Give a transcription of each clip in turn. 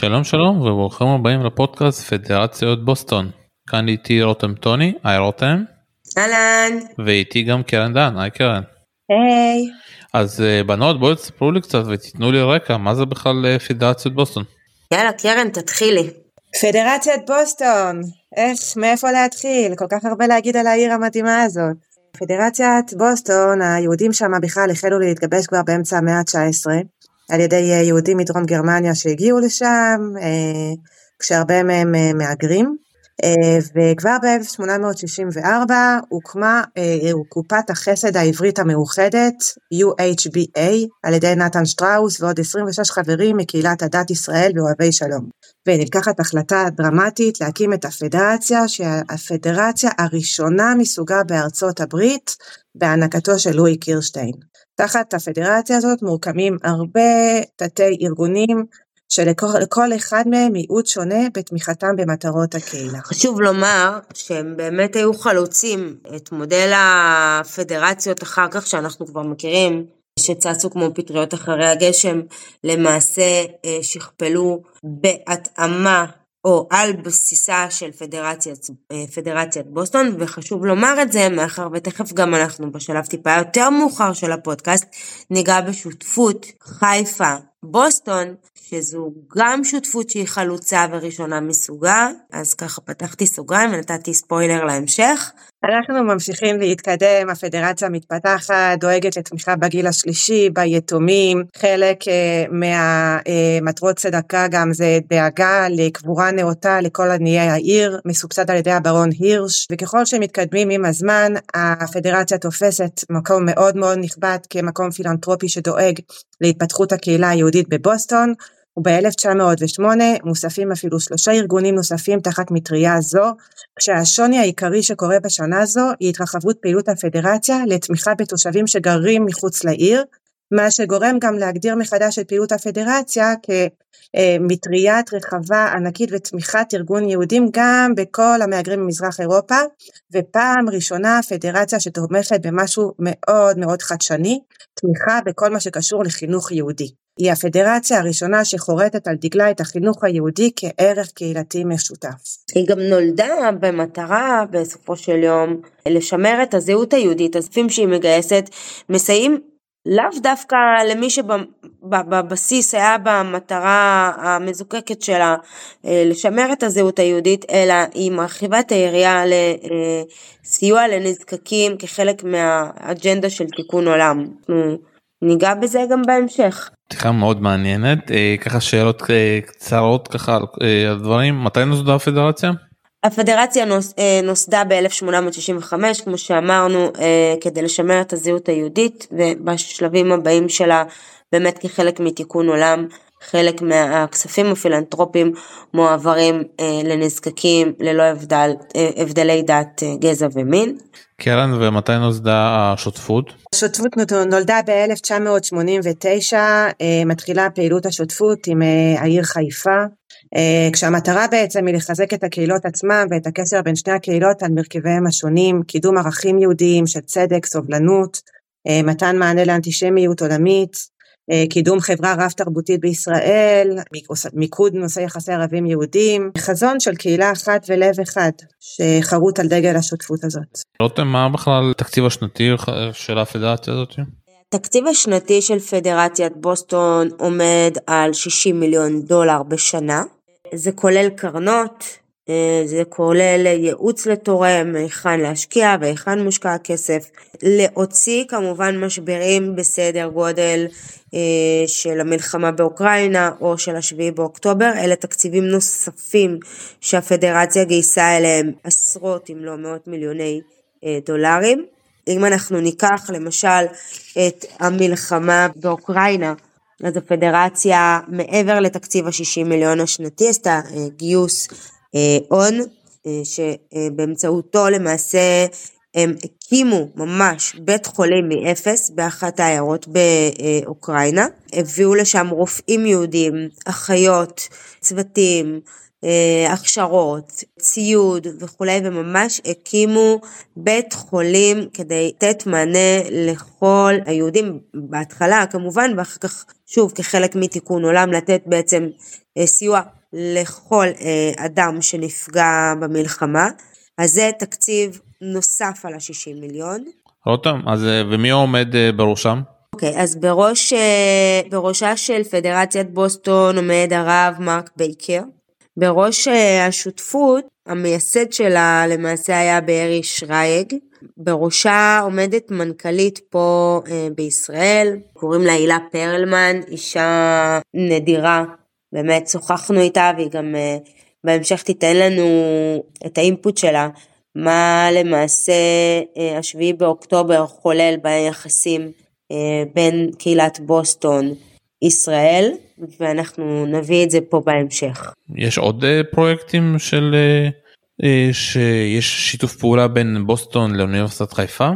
שלום שלום וברוכים הבאים לפודקאסט פדרציות בוסטון. כאן איתי רותם טוני, היי רותם. אהלן. ואיתי גם קרן דן, היי קרן. היי. אז uh, בנות בואו תספרו לי קצת ותיתנו לי רקע מה זה בכלל uh, פדרציות בוסטון. יאללה קרן תתחילי. פדרציית בוסטון, איך, מאיפה להתחיל? כל כך הרבה להגיד על העיר המדהימה הזאת. פדרציית בוסטון, היהודים שם בכלל החלו להתגבש כבר באמצע המאה ה-19. על ידי אה, יהודים מדרום גרמניה שהגיעו לשם, אה, כשהרבה מהם אה, מהגרים. וכבר ב-1864 הוקמה קופת החסד העברית המאוחדת, UHBA, על ידי נתן שטראוס ועוד 26 חברים מקהילת הדת ישראל ואוהבי שלום. ונלקחת החלטה דרמטית להקים את הפדרציה, שהפדרציה הראשונה מסוגה בארצות הברית, בהענקתו של לואי קירשטיין. תחת הפדרציה הזאת מורכבים הרבה תתי ארגונים שלכל אחד מהם ייעוד שונה בתמיכתם במטרות הקהילה. חשוב לומר שהם באמת היו חלוצים את מודל הפדרציות אחר כך שאנחנו כבר מכירים, שצצו כמו פטריות אחרי הגשם, למעשה אה, שכפלו בהתאמה או על בסיסה של פדרציית, אה, פדרציית בוסטון, וחשוב לומר את זה, מאחר ותכף גם אנחנו בשלב טיפה יותר מאוחר של הפודקאסט, ניגע בשותפות חיפה בוסטון, שזו גם שותפות שהיא חלוצה וראשונה מסוגה, אז ככה פתחתי סוגריים ונתתי ספוילר להמשך. אנחנו ממשיכים להתקדם, הפדרציה מתפתחת, דואגת לתמיכה בגיל השלישי, ביתומים, חלק uh, מהמטרות uh, צדקה גם זה דאגה לקבורה נאותה לכל עניי העיר, מסובסד על ידי הברון הירש, וככל שמתקדמים עם הזמן, הפדרציה תופסת מקום מאוד מאוד נכבד כמקום פילנטרופי שדואג להתפתחות הקהילה היהודית בבוסטון, וב-1908 מוספים אפילו שלושה ארגונים נוספים תחת מטריה זו, כשהשוני העיקרי שקורה בשנה זו היא התרחבות פעילות הפדרציה לתמיכה בתושבים שגרים מחוץ לעיר, מה שגורם גם להגדיר מחדש את פעילות הפדרציה כמטריית רחבה ענקית ותמיכת ארגון יהודים גם בכל המהגרים ממזרח אירופה, ופעם ראשונה פדרציה שתומכת במשהו מאוד מאוד חדשני, תמיכה בכל מה שקשור לחינוך יהודי. היא הפדרציה הראשונה שחורטת על דגלה את החינוך היהודי כערך קהילתי משותף. היא גם נולדה במטרה בסופו של יום לשמר את הזהות היהודית, הספים שהיא מגייסת מסייעים לאו דווקא למי שבבסיס היה במטרה המזוקקת שלה אה, לשמר את הזהות היהודית, אלא היא מרחיבה את היריעה לסיוע לנזקקים כחלק מהאג'נדה של תיקון עולם. ניגע בזה גם בהמשך. פתיחה מאוד מעניינת, אה, ככה שאלות אה, קצרות ככה על דברים, מתי נוסדה הפדרציה? הפדרציה נוס, אה, נוסדה ב-1865, כמו שאמרנו, אה, כדי לשמר את הזהות היהודית, ובשלבים הבאים שלה, באמת כחלק מתיקון עולם, חלק מהכספים הפילנטרופיים מועברים אה, לנזקקים ללא הבדל, הבדלי דת, גזע ומין. קרן, ומתי נוסדה השותפות? השותפות נולדה ב-1989, מתחילה פעילות השותפות עם העיר חיפה. אה, כשהמטרה בעצם היא לחזק את הקהילות עצמם ואת הקשר בין שני הקהילות על מרכיביהם השונים, קידום ערכים יהודיים של צדק, סובלנות, אה, מתן מענה לאנטישמיות עולמית, אה, קידום חברה רב תרבותית בישראל, מיקוד נושא יחסי ערבים יהודים, חזון של קהילה אחת ולב אחד שחרוט על דגל השותפות הזאת. רותם, מה בכלל התקציב השנתי של הפדרציה הזאת? התקציב השנתי של פדרציית בוסטון עומד על 60 מיליון דולר בשנה. זה כולל קרנות, אה, זה כולל ייעוץ לתורם, היכן להשקיע והיכן מושקע הכסף. להוציא כמובן משברים בסדר גודל אה, של המלחמה באוקראינה או של השביעי באוקטובר, אלה תקציבים נוספים שהפדרציה גייסה אליהם עשרות אם לא מאות מיליוני אה, דולרים. אם אנחנו ניקח למשל את המלחמה באוקראינה, אז הפדרציה מעבר לתקציב ה-60 מיליון השנתי עשתה אה, גיוס אה, הון, אה, שבאמצעותו למעשה הם הקימו ממש בית חולים מאפס באחת העיירות באוקראינה, הביאו לשם רופאים יהודים, אחיות, צוותים, אה, הכשרות, ציוד וכולי, וממש הקימו בית חולים כדי לתת מענה לכל היהודים בהתחלה כמובן, ואחר כך שוב כחלק מתיקון עולם לתת בעצם אה, סיוע לכל אה, אדם שנפגע במלחמה. אז זה תקציב נוסף על ה-60 מיליון. רותם, אז ומי עומד בראשם? אוקיי, okay, אז בראש, בראשה של פדרציית בוסטון עומד הרב מרק בייקר. בראש אה, השותפות, המייסד שלה למעשה היה בארי שרייג. בראשה עומדת מנכ"לית פה אה, בישראל, קוראים לה הילה פרלמן, אישה נדירה, באמת שוחחנו איתה והיא גם אה, בהמשך תיתן לנו את האינפוט שלה, מה למעשה השביעי באוקטובר חולל ביחסים בין קהילת בוסטון ישראל, ואנחנו נביא את זה פה בהמשך. יש עוד אה, פרויקטים של אה, אה, שיש שיתוף פעולה בין בוסטון לאוניברסיטת חיפה?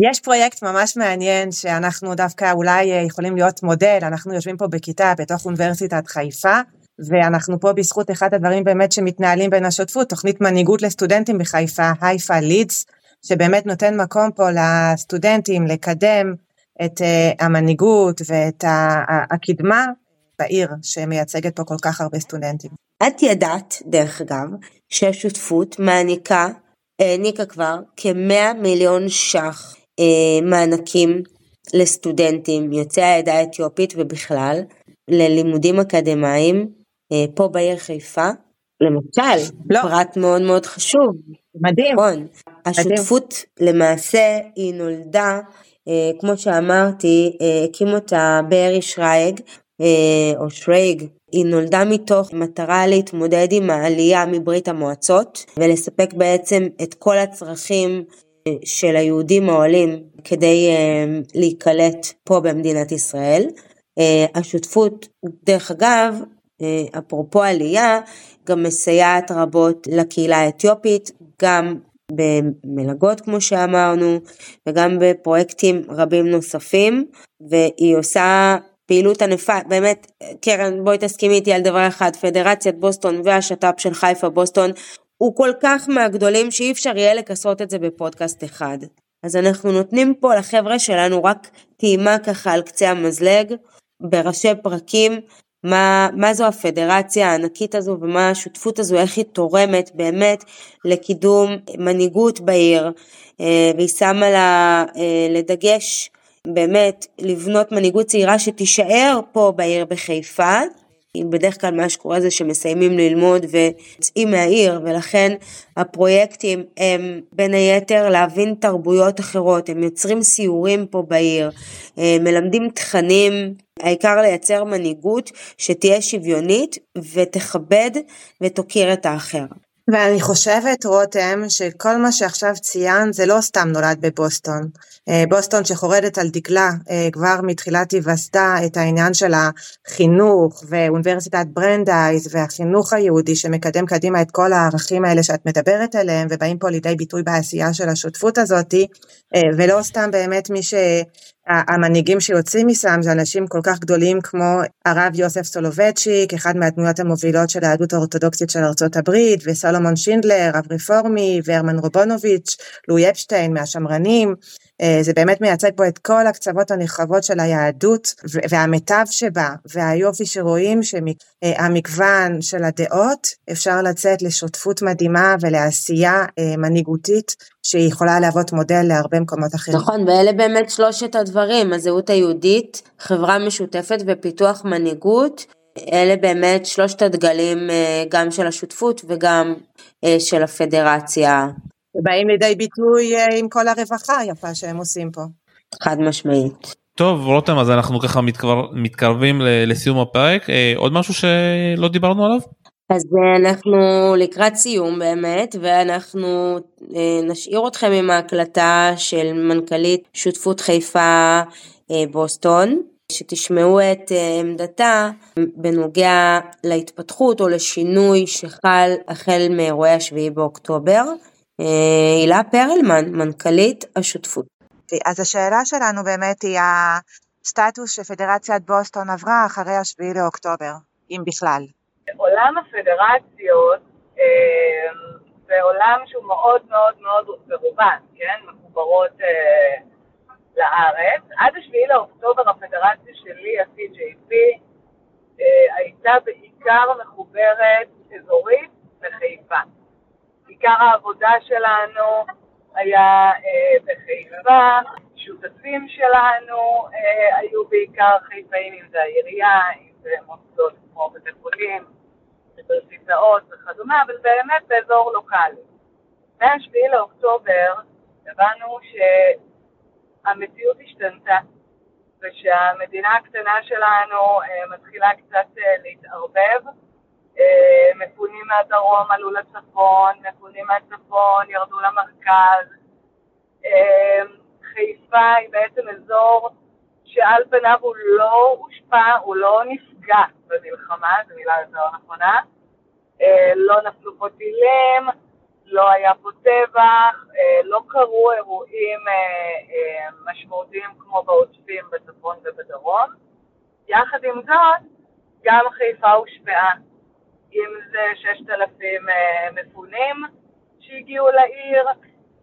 יש פרויקט ממש מעניין שאנחנו דווקא אולי יכולים להיות מודל, אנחנו יושבים פה בכיתה בתוך אוניברסיטת חיפה, ואנחנו פה בזכות אחד הדברים באמת שמתנהלים בין השותפות, תוכנית מנהיגות לסטודנטים בחיפה, הייפה לידס, שבאמת נותן מקום פה לסטודנטים לקדם את המנהיגות ואת הקדמה בעיר שמייצגת פה כל כך הרבה סטודנטים. את ידעת, דרך אגב, שהשותפות מעניקה, העניקה כבר כ-100 מיליון ש"ח אה, מענקים לסטודנטים יוצאי העדה האתיופית ובכלל, ללימודים אקדמיים אה, פה בעיר חיפה. למשל, לא. פרט מאוד מאוד חשוב. מדהים. נכון. השותפות מדהים. למעשה היא נולדה, אה, כמו שאמרתי, אה, הקים אותה בארי שרייג, אה, או שרייג, היא נולדה מתוך מטרה להתמודד עם העלייה מברית המועצות ולספק בעצם את כל הצרכים אה, של היהודים העולים כדי אה, להיקלט פה במדינת ישראל. השותפות, דרך אגב, אפרופו עלייה, גם מסייעת רבות לקהילה האתיופית, גם במלגות כמו שאמרנו, וגם בפרויקטים רבים נוספים, והיא עושה פעילות ענפה, באמת, קרן בואי תסכימי איתי על דבר אחד, פדרציית בוסטון והשת"פ של חיפה בוסטון הוא כל כך מהגדולים שאי אפשר יהיה לכסות את זה בפודקאסט אחד. אז אנחנו נותנים פה לחבר'ה שלנו רק טעימה ככה על קצה המזלג, בראשי פרקים, מה, מה זו הפדרציה הענקית הזו ומה השותפות הזו, איך היא תורמת באמת לקידום מנהיגות בעיר, אה, והיא שמה לה אה, לדגש באמת לבנות מנהיגות צעירה שתישאר פה בעיר בחיפה. בדרך כלל מה שקורה זה שמסיימים ללמוד ויוצאים מהעיר ולכן הפרויקטים הם בין היתר להבין תרבויות אחרות, הם יוצרים סיורים פה בעיר, אה, מלמדים תכנים, העיקר לייצר מנהיגות שתהיה שוויונית ותכבד ותוקיר את האחר. ואני חושבת, רותם, שכל מה שעכשיו ציינת זה לא סתם נולד בבוסטון. אה, בוסטון שחרטה על דגלה אה, כבר מתחילת היווסדה את העניין של החינוך ואוניברסיטת ברנדייז והחינוך היהודי שמקדם קדימה את כל הערכים האלה שאת מדברת עליהם ובאים פה לידי ביטוי בעשייה של השותפות הזאתי אה, ולא סתם באמת מי ש... המנהיגים שיוצאים משם זה אנשים כל כך גדולים כמו הרב יוסף סולובייצ'יק, אחד מהדמויות המובילות של היהדות האורתודוקסית של ארצות הברית, וסולומון שינדלר, רב רפורמי, והרמן רובונוביץ', לואי אפשטיין מהשמרנים. אה, זה באמת מייצג פה את כל הקצוות הנרחבות של היהדות והמיטב שבה והיופי שרואים שהמגוון של הדעות אפשר לצאת לשותפות מדהימה ולעשייה אה, מנהיגותית שהיא יכולה להוות מודל להרבה מקומות אחרים. נכון ואלה באמת שלושת הדברים הזהות היהודית חברה משותפת ופיתוח מנהיגות אלה באמת שלושת הדגלים אה, גם של השותפות וגם של הפדרציה באים לידי ביטוי אה, עם כל הרווחה היפה שהם עושים פה. חד משמעית. טוב רותם אז אנחנו ככה מתקרב, מתקרבים לסיום הפרק אה, עוד משהו שלא דיברנו עליו? אז אה, אנחנו לקראת סיום באמת ואנחנו נשאיר אתכם עם ההקלטה של מנכ"לית שותפות חיפה בוסטון שתשמעו את עמדתה בנוגע להתפתחות או לשינוי שחל החל מאירועי השביעי באוקטובר הילה פרלמן, מנכ"לית השותפות. אז השאלה שלנו באמת היא הסטטוס שפדרציית בוסטון עברה אחרי השביעי לאוקטובר, אם בכלל. עולם הפדרציות אה, זה עולם שהוא מאוד מאוד מאוד ברובן, כן? מחוברות אה, לארץ. עד השביעי לאוקטובר הפדרציה שלי, ה-CJP, אה, הייתה בעיקר מחוברת אזורית לחיפה. עיקר העבודה שלנו היה אה, בחיפה, שותפים שלנו אה, היו בעיקר חיפאים, אם זה העירייה, אם זה מוסדות כמו בתי חולים, אוניברסיטאות וכדומה, אבל באמת באזור לוקאלי. מ-7 לאוקטובר הבנו שהמציאות השתנתה ושהמדינה הקטנה שלנו אה, מתחילה קצת להתערבב. מפונים מהדרום עלו לצפון, מפונים מהצפון ירדו למרכז. אה, חיפה היא בעצם אזור שעל פניו הוא לא הושפע, הוא לא נפגע במלחמה, זו מילה יותר נכונה. אה, לא נפלו פה טילים, לא היה פה טבח, אה, לא קרו אירועים אה, משמעותיים כמו בעוטפים בצפון ובדרום. יחד עם זאת, גם חיפה הושפעה. אם זה 6,000 מפונים שהגיעו לעיר,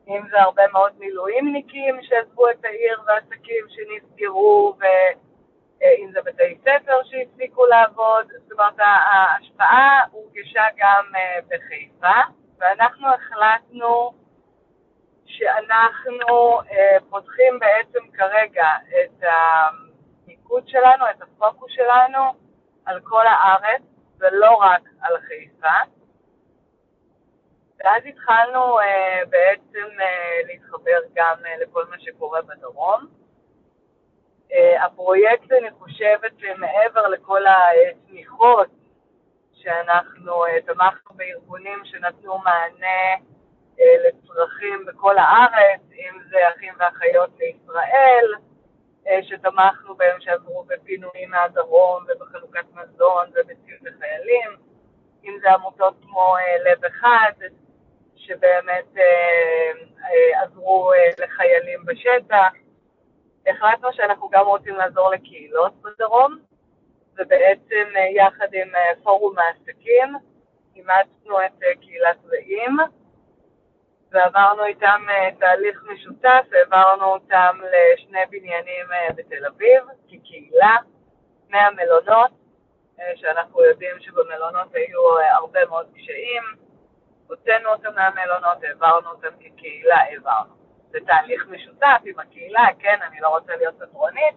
אם זה הרבה מאוד מילואימניקים שעזבו את העיר ועסקים שנסגרו, ואם זה בתי ספר שהפסיקו לעבוד, זאת אומרת ההשפעה הורגשה גם בחיפה. ואנחנו החלטנו שאנחנו אה, פותחים בעצם כרגע את המיקוד שלנו, את הפוקוס שלנו על כל הארץ ולא רק על חיפה. ואז התחלנו אה, בעצם אה, להתחבר גם אה, לכל מה שקורה בדרום. אה, הפרויקט, אני חושבת, מעבר לכל התמיכות שאנחנו uh, תמכנו בארגונים שנתנו מענה uh, לצרכים בכל הארץ, אם זה אחים ואחיות לישראל, שתמכנו בהם שעברו בפינויים מהדרום ובחלוקת מזון ובציוד לחיילים, אם זה עמותות כמו uh, לב אחד, שבאמת uh, עזרו לחיילים בשטח. החלטנו שאנחנו גם רוצים לעזור לקהילות בדרום, ובעצם אה, יחד עם אה, פורום העסקים אימצנו את אה, קהילת רעים ועברנו איתם תהליך משותף, העברנו אותם לשני בניינים בתל אביב כקהילה, מהמלונות, שאנחנו יודעים שבמלונות היו הרבה מאוד קשיים, הוצאנו אותם מהמלונות, העברנו אותם כקהילה, העברנו. זה תהליך משותף עם הקהילה, כן, אני לא רוצה להיות פטרונית,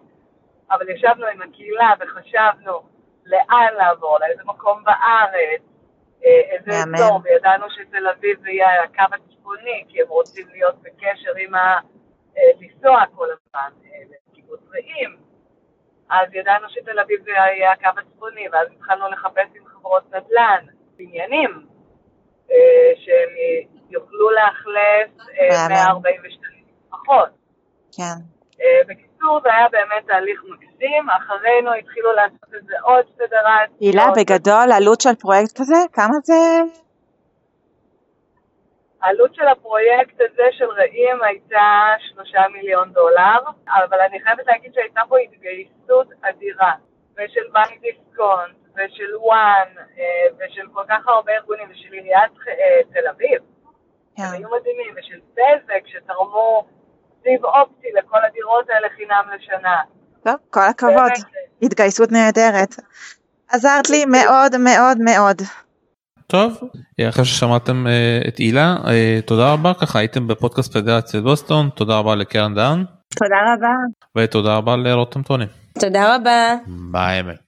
אבל ישבנו עם הקהילה וחשבנו לאן לעבור, לאיזה מקום בארץ, אה, איזה אזור, וידענו שתל אביב יהיה הקו הצפוני, כי הם רוצים להיות בקשר עם ה... אה, לנסוע כל הזמן אה, לקיבוץ רעים. אז ידענו שתל אביב יהיה הקו הצפוני, ואז התחלנו לחפש עם חברות נדל"ן, בניינים, שהם יוכלו לאכלס 142 משפחות. כן. בקיצור, זה היה באמת תהליך מקסים, אחרינו התחילו לעשות את זה עוד פדרציות. הילה, בגדול, עלות של פרויקט כזה, כמה זה? העלות של הפרויקט הזה של רעים הייתה שלושה מיליון דולר, אבל אני חייבת להגיד שהייתה פה התגייסות אדירה, ושל בנק דיסקונט, ושל וואן, אה, ושל כל כך הרבה ארגונים, ושל עיריית אה, תל אביב. כן. הם היו מדהימים, ושל בזק שתרמו סיב אופטי לכל הדירות האלה חינם לשנה. טוב, כל הכבוד, התגייסות נהדרת. עזרת לי מאוד מאוד מאוד. טוב, אחרי ששמעתם uh, את הילה, uh, תודה רבה, ככה הייתם בפודקאסט פדרציית בוסטון, תודה רבה לקרן דן. תודה רבה. ותודה רבה לרותם טוני. תודה רבה. ביי.